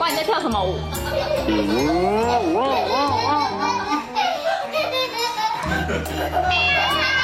乖乖，你在跳什么舞？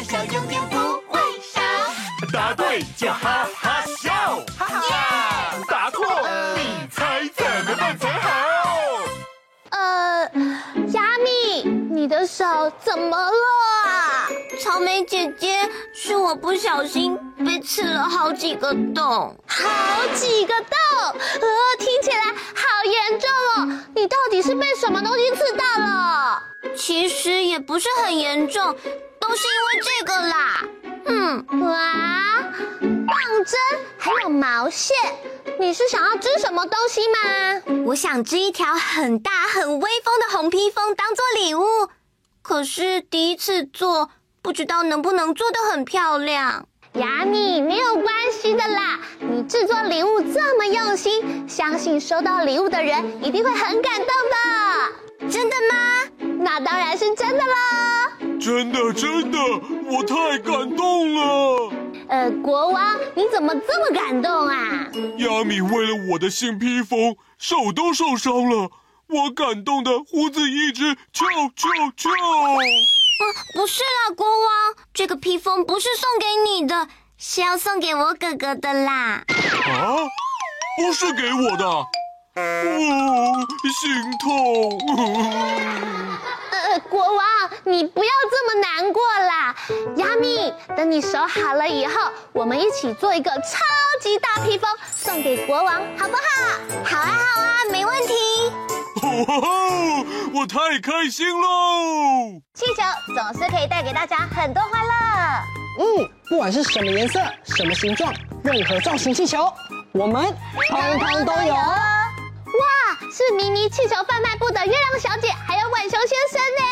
乐园欢笑永远不会少。答对就哈哈笑，哈哈。答错，你猜怎么办才好？呃，亚米，你的手怎么了啊？草莓姐姐，是我不小心被刺了好几个洞，好几个洞，呃，听起来好严重哦。你到底是被什么东西刺到了？其实也不是很严重，都是因为这个啦。嗯，哇，棒针还有毛线，你是想要织什么东西吗？我想织一条很大很威风的红披风当做礼物，可是第一次做，不知道能不能做得很漂亮。雅米，没有关系的啦，你制作礼物这么用心，相信收到礼物的人一定会很感动的。真的吗？那当然是真的啦。真的真的，我太感动了。呃，国王，你怎么这么感动啊？亚米为了我的新披风，手都受伤了，我感动的胡子一直翘翘翘。啊，不是啦，国王，这个披风不是送给你的，是要送给我哥哥的啦。啊，不是给我的，哦，心痛。呃，国王，你不要这么难过啦。亚米，等你手好了以后，我们一起做一个超级大披风送给国王，好不好？好啊，好啊，没问题。哦，我太开心喽！气球总是可以带给大家很多欢乐。嗯，不管是什么颜色、什么形状、任何造型气球，我们通通都有。哇，是迷你气球贩卖部的月亮小姐，还有浣熊先生呢！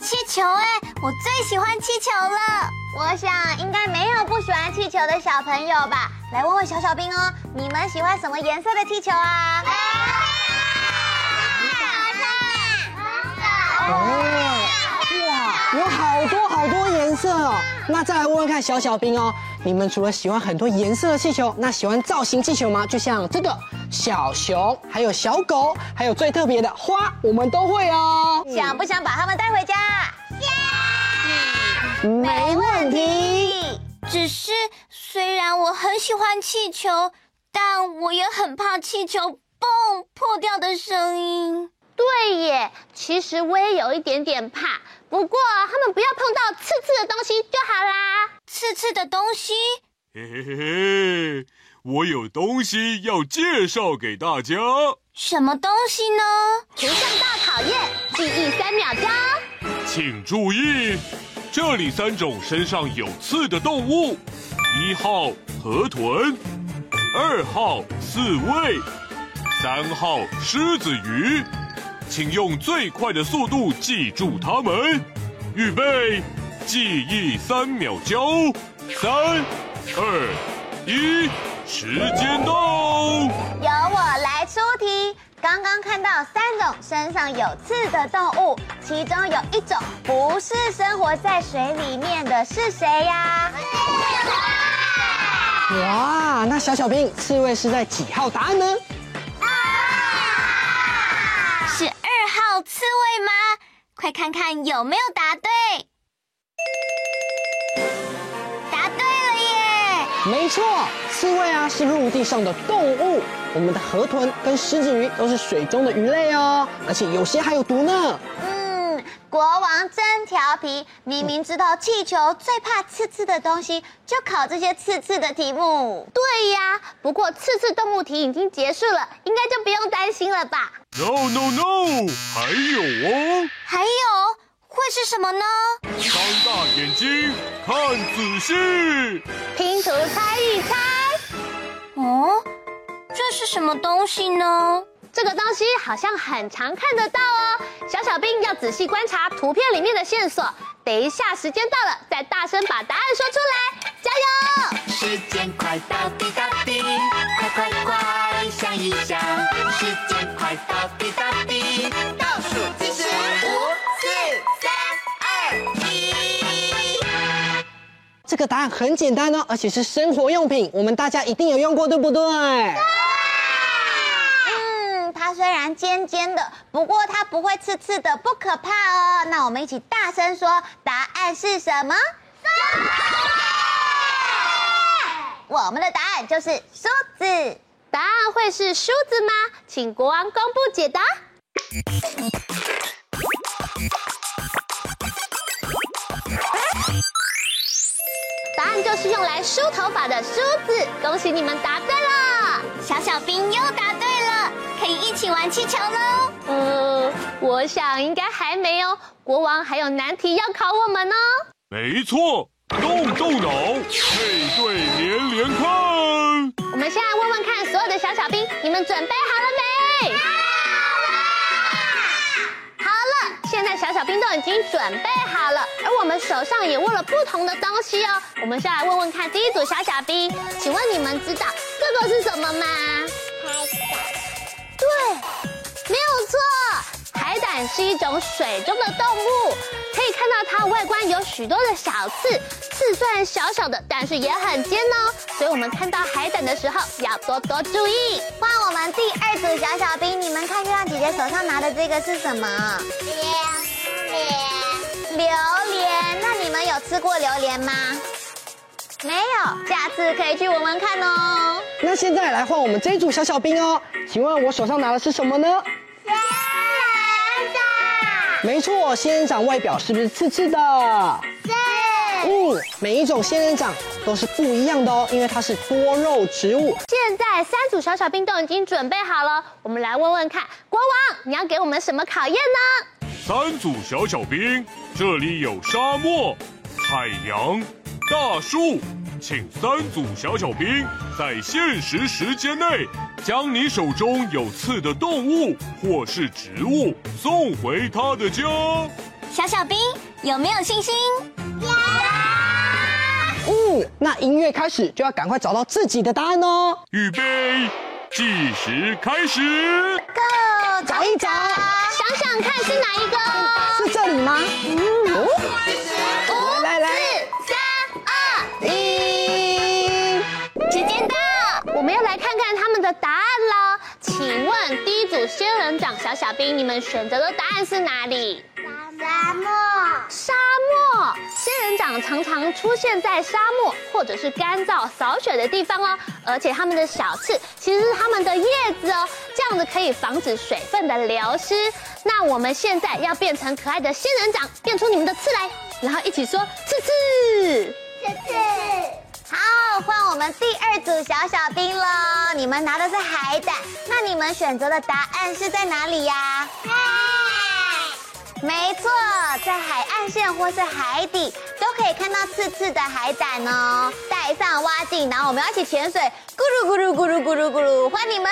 气球哎，我最喜欢气球了。我想应该没有不喜欢气球的小朋友吧？来问问小小兵哦，你们喜欢什么颜色的气球啊？红色、红色。哇，有好多好多颜色哦。那再来问问看小小兵哦，你们除了喜欢很多颜色的气球，那喜欢造型气球吗？就像这个。小熊，还有小狗，还有最特别的花，我们都会哦。想不想把它们带回家？想，没问题。只是虽然我很喜欢气球，但我也很怕气球嘣破掉的声音。对耶，其实我也有一点点怕。不过他们不要碰到刺刺的东西就好啦。刺刺的东西？嘿嘿嘿嘿。我有东西要介绍给大家。什么东西呢？图像大考验，记忆三秒钟。请注意，这里三种身上有刺的动物：一号河豚，二号刺猬，三号狮子鱼。请用最快的速度记住它们。预备，记忆三秒交，三、二、一，时间到。由我来出题。刚刚看到三种身上有刺的动物，其中有一种不是生活在水里面的，是谁呀？哇，那小小兵，刺猬是在几号答案呢？刺猬吗？快看看有没有答对。答对了耶！没错，刺猬啊是陆地上的动物。我们的河豚跟狮子鱼都是水中的鱼类哦，而且有些还有毒呢。嗯，国王真调皮，明明知道气球最怕刺刺的东西，就考这些刺刺的题目。对呀，不过刺刺动物题已经结束了，应该就不用担心了吧？No No No，还有哦。还有会是什么呢？张大眼睛看仔细，拼图猜一猜。哦。这是什么东西呢？这个东西好像很常看得到哦。小小兵要仔细观察图片里面的线索。等一下，时间到了，再大声把答案说出来，加油！时间快到，滴答滴，快快快想一想。时间快到，滴答滴，倒数计时，五、四、三、二、一。这个答案很简单哦，而且是生活用品，我们大家一定有用过，对不对？它虽然尖尖的，不过它不会刺刺的，不可怕哦。那我们一起大声说，答案是什么？我们的答案就是梳子。答案会是梳子吗？请国王公布解答。答案就是用来梳头发的梳子。恭喜你们答对了，小小兵又答对。可以一起玩气球喽！呃，我想应该还没有，国王还有难题要考我们呢。没错，动动脑，配对连连看。我们现在问问看，所有的小小兵，你们准备好了没？好了！好了，现在小小兵都已经准备好了，而我们手上也握了不同的东西哦。我们先来问问看，第一组小小兵，请问你们知道这个是什么吗？没有错，海胆是一种水中的动物，可以看到它外观有许多的小刺，刺虽然小小的，但是也很尖哦，所以我们看到海胆的时候要多多注意。换我们第二组小小兵，你们看月亮姐姐手上拿的这个是什么？榴莲。榴莲，那你们有吃过榴莲吗？没有，下次可以去闻闻看哦。那现在来换我们这一组小小兵哦，请问我手上拿的是什么呢？仙人掌。没错，仙人掌外表是不是刺刺的？是。嗯，每一种仙人掌都是不一样的哦，因为它是多肉植物。现在三组小小兵都已经准备好了，我们来问问看，国王，你要给我们什么考验呢？三组小小兵，这里有沙漠、海洋。大树，请三组小小兵在限时时间内，将你手中有刺的动物或是植物送回他的家。小小兵有没有信心？有。嗯，那音乐开始就要赶快找到自己的答案哦。预备，计时开始。Go，找一找，想想看是哪一个？是这里吗？嗯。哦，的答案了。请问第一组仙人掌小小兵，你们选择的答案是哪里？沙漠。沙漠。仙人掌常常出现在沙漠或者是干燥少雪的地方哦，而且它们的小刺其实是它们的叶子哦，这样子可以防止水分的流失。那我们现在要变成可爱的仙人掌，变出你们的刺来，然后一起说刺刺刺刺。好，换我们第二组小小兵了。你们拿的是海胆，那你们选择的答案是在哪里呀？海。没错，在海岸线或是海底都可以看到刺刺的海胆哦。戴上蛙镜，然后我们要一起潜水，咕噜咕噜咕噜咕噜咕噜，换你们。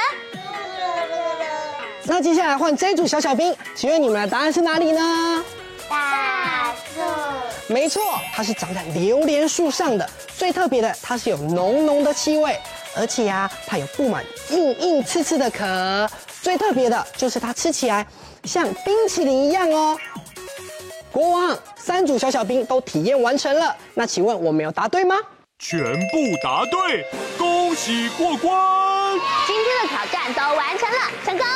那接下来换这一组小小兵，请问你们的答案是哪里呢？大树。没错，它是长在榴莲树上的。最特别的，它是有浓浓的气味，而且呀、啊，它有布满硬硬刺刺的壳。最特别的就是它吃起来像冰淇淋一样哦。国王，三组小小兵都体验完成了，那请问我没有答对吗？全部答对，恭喜过关！今天的挑战都完成了，成功！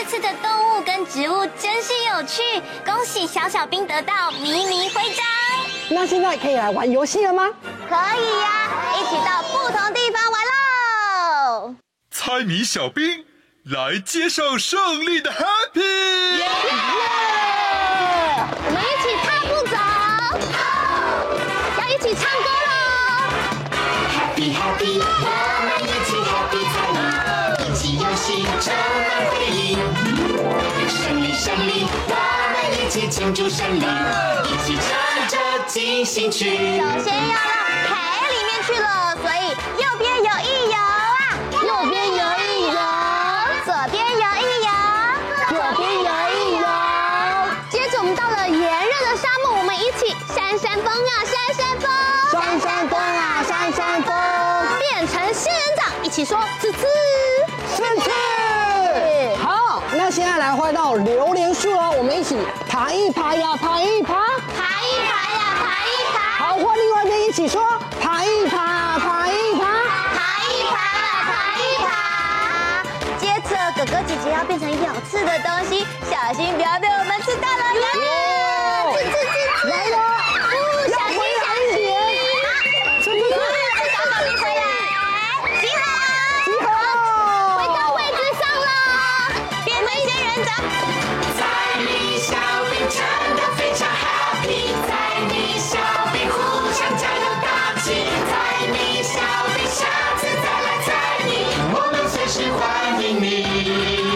刺刺的动物跟植物真是有趣，恭喜小小兵得到迷你徽章。那现在可以来玩游戏了吗？可以呀、啊，一起到不同地方玩喽！猜谜小兵来接受胜利的 Happy！、Yeah! Yeah! 我们一起踏步走，要一起唱歌。Happy Happy，我们一起 Happy 猜谜，一起游戏充满回忆。胜利胜利，我们一起庆祝胜利，一起唱着进行曲。首先要让海里面去了，所以右边有一游啊，右边游一游，左边游一游，左边游一游。接着我们到了炎热的沙漠，我们一起扇扇风啊，扇扇风，扇扇风啊，扇扇风。一起说刺刺刺刺，好，那现在来换到榴莲树哦，我们一起爬一爬呀，爬一爬，爬一爬呀，爬一爬。好，换另外一边一起说爬一爬，爬一爬，爬一爬，爬一爬。接着哥哥姐姐要变成有刺的东西，小心不要被我们吃到了呀！刺刺刺刺，来了。finding me.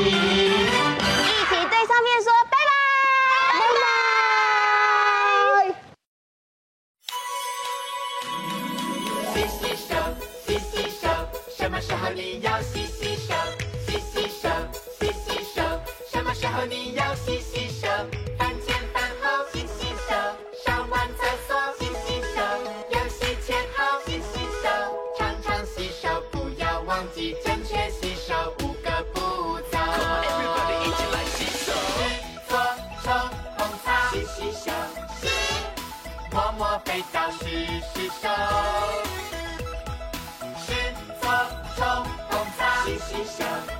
许下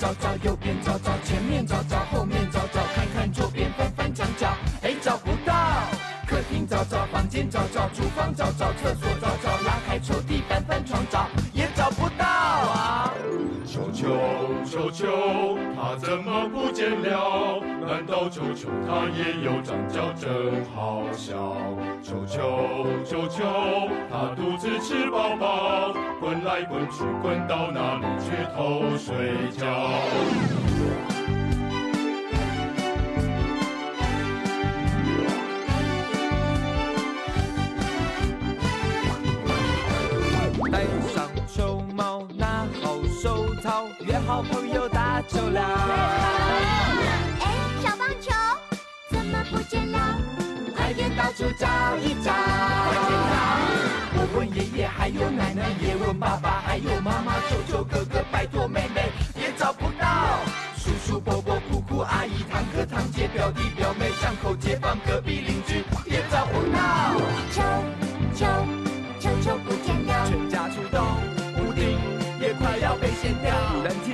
找找右边，找找前面，找找后面，找找看看左边，翻翻墙角，哎，找不到，客厅找找，房间找找，厨房找找，厕所。怎么不见了？难道球球它也有长脚？真好笑！球球，球球，它肚子吃饱饱，滚来滚去，滚到哪里去偷睡觉？戴上球帽，拿好手套，约好朋友。打酒聊。哎，小棒球怎么不见了？快点到处找一找。快点找！我问爷爷，还有奶奶，也问爸爸，还有妈妈、求求、哥哥，拜托妹妹，也找不到。叔叔、伯伯、姑姑、阿姨、堂哥、堂姐、表弟、表妹、巷口街坊、隔壁邻居，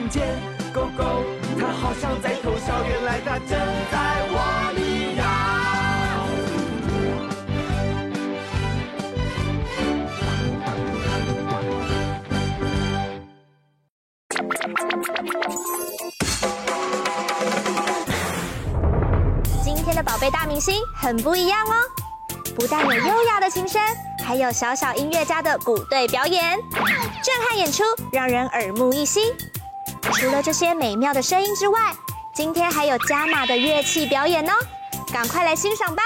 见狗狗，它好像在偷笑，原来它正在窝里今天的宝贝大明星很不一样哦，不但有优雅的琴声，还有小小音乐家的鼓队表演，震撼演出让人耳目一新。除了这些美妙的声音之外，今天还有加码的乐器表演呢，赶快来欣赏吧！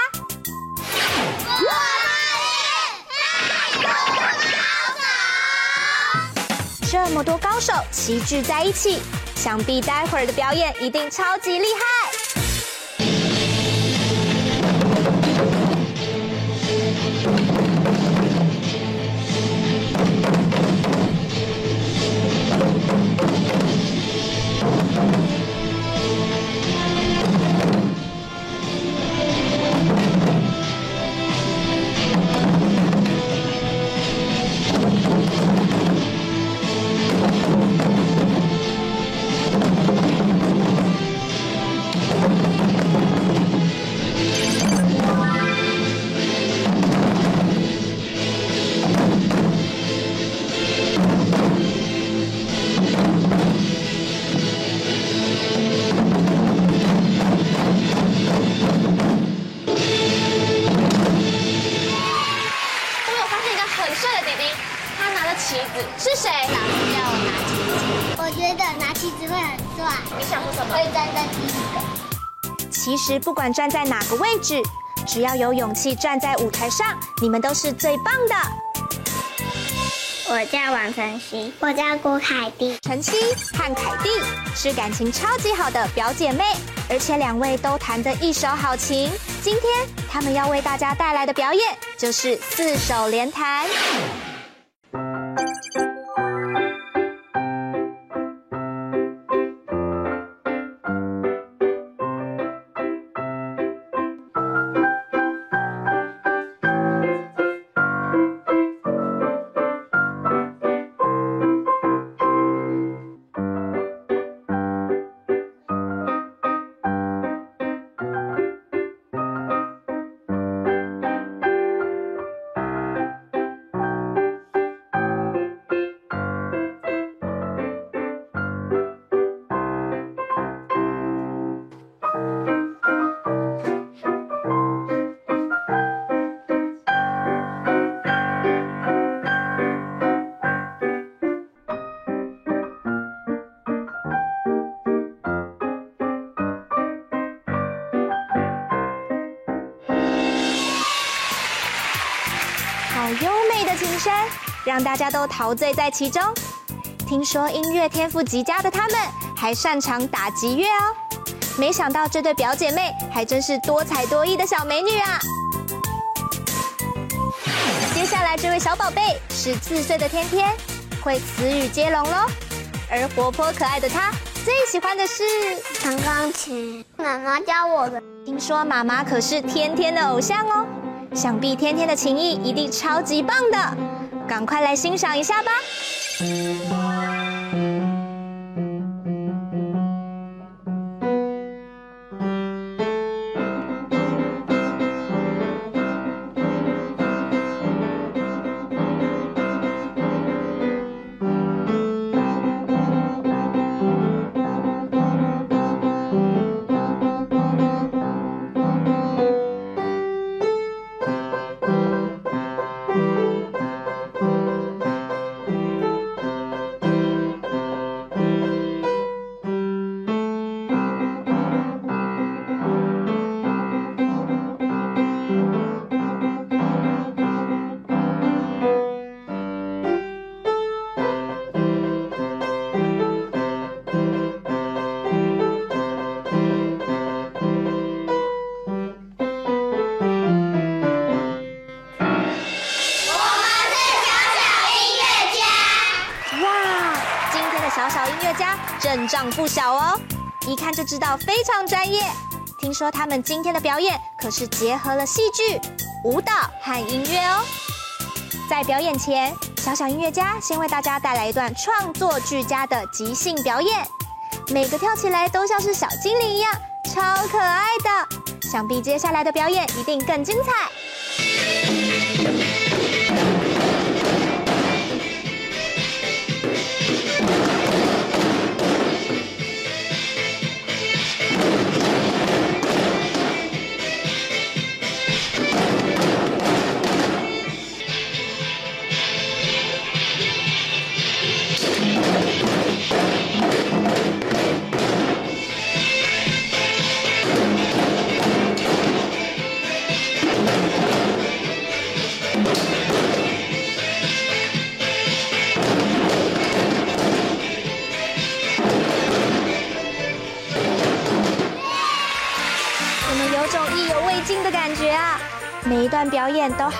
这么多高手齐聚在一起，想必待会儿的表演一定超级厉害。你想说什么？会站在第一个。其实不管站在哪个位置，只要有勇气站在舞台上，你们都是最棒的。我叫王晨曦，我叫郭凯蒂。晨曦和凯蒂是感情超级好的表姐妹，而且两位都弹得一手好琴。今天他们要为大家带来的表演就是四手联弹。大家都陶醉在其中。听说音乐天赋极佳的他们，还擅长打击乐哦。没想到这对表姐妹还真是多才多艺的小美女啊！接下来这位小宝贝是四岁的天天，会词语接龙喽。而活泼可爱的她，最喜欢的是弹钢琴，妈妈教我的。听说妈妈可是天天的偶像哦。想必天天的琴艺一定超级棒的，赶快来欣赏一下吧。小小音乐家阵仗不小哦，一看就知道非常专业。听说他们今天的表演可是结合了戏剧、舞蹈和音乐哦。在表演前，小小音乐家先为大家带来一段创作俱佳的即兴表演，每个跳起来都像是小精灵一样，超可爱的。想必接下来的表演一定更精彩。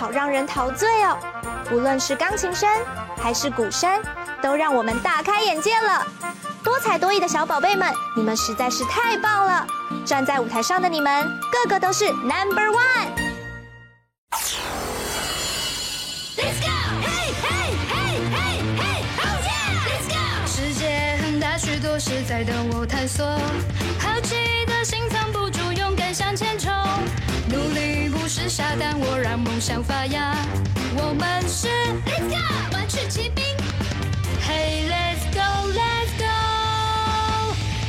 好让人陶醉哦，无论是钢琴声还是鼓声，都让我们大开眼界了。多才多艺的小宝贝们，你们实在是太棒了！站在舞台上的你们，个个都是 Number One。Let's go! Hey, hey, hey, hey, hey, oh yeah! Let's go! 世界很大，许多事在等我探索，好奇的心藏不住，勇敢向前冲。努力不是傻蛋，我让梦想发芽。我们是 Let's go 玩具骑兵。Hey Let's go Let's go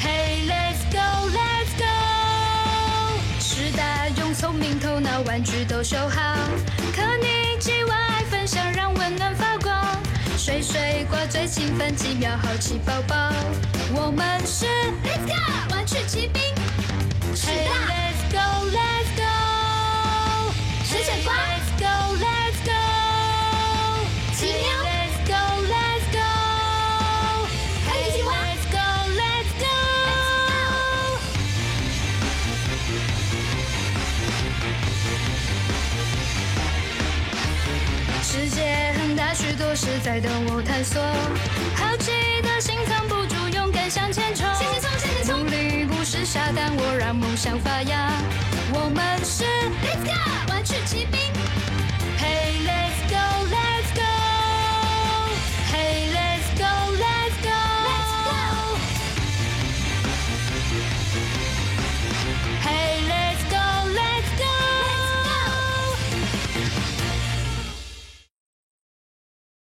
Hey Let's go Let's go 师大用聪明头脑，玩具都修好。可你既往爱分享，让温暖发光。水水挂最兴奋，几秒好奇宝宝。我们是 Let's go 玩具骑兵。师大 Let's go Let's go 水水瓜，Let's go，奇妙，Let's go，还有一句话，Let's go，Let's go。世界很大，许多事在等我探索，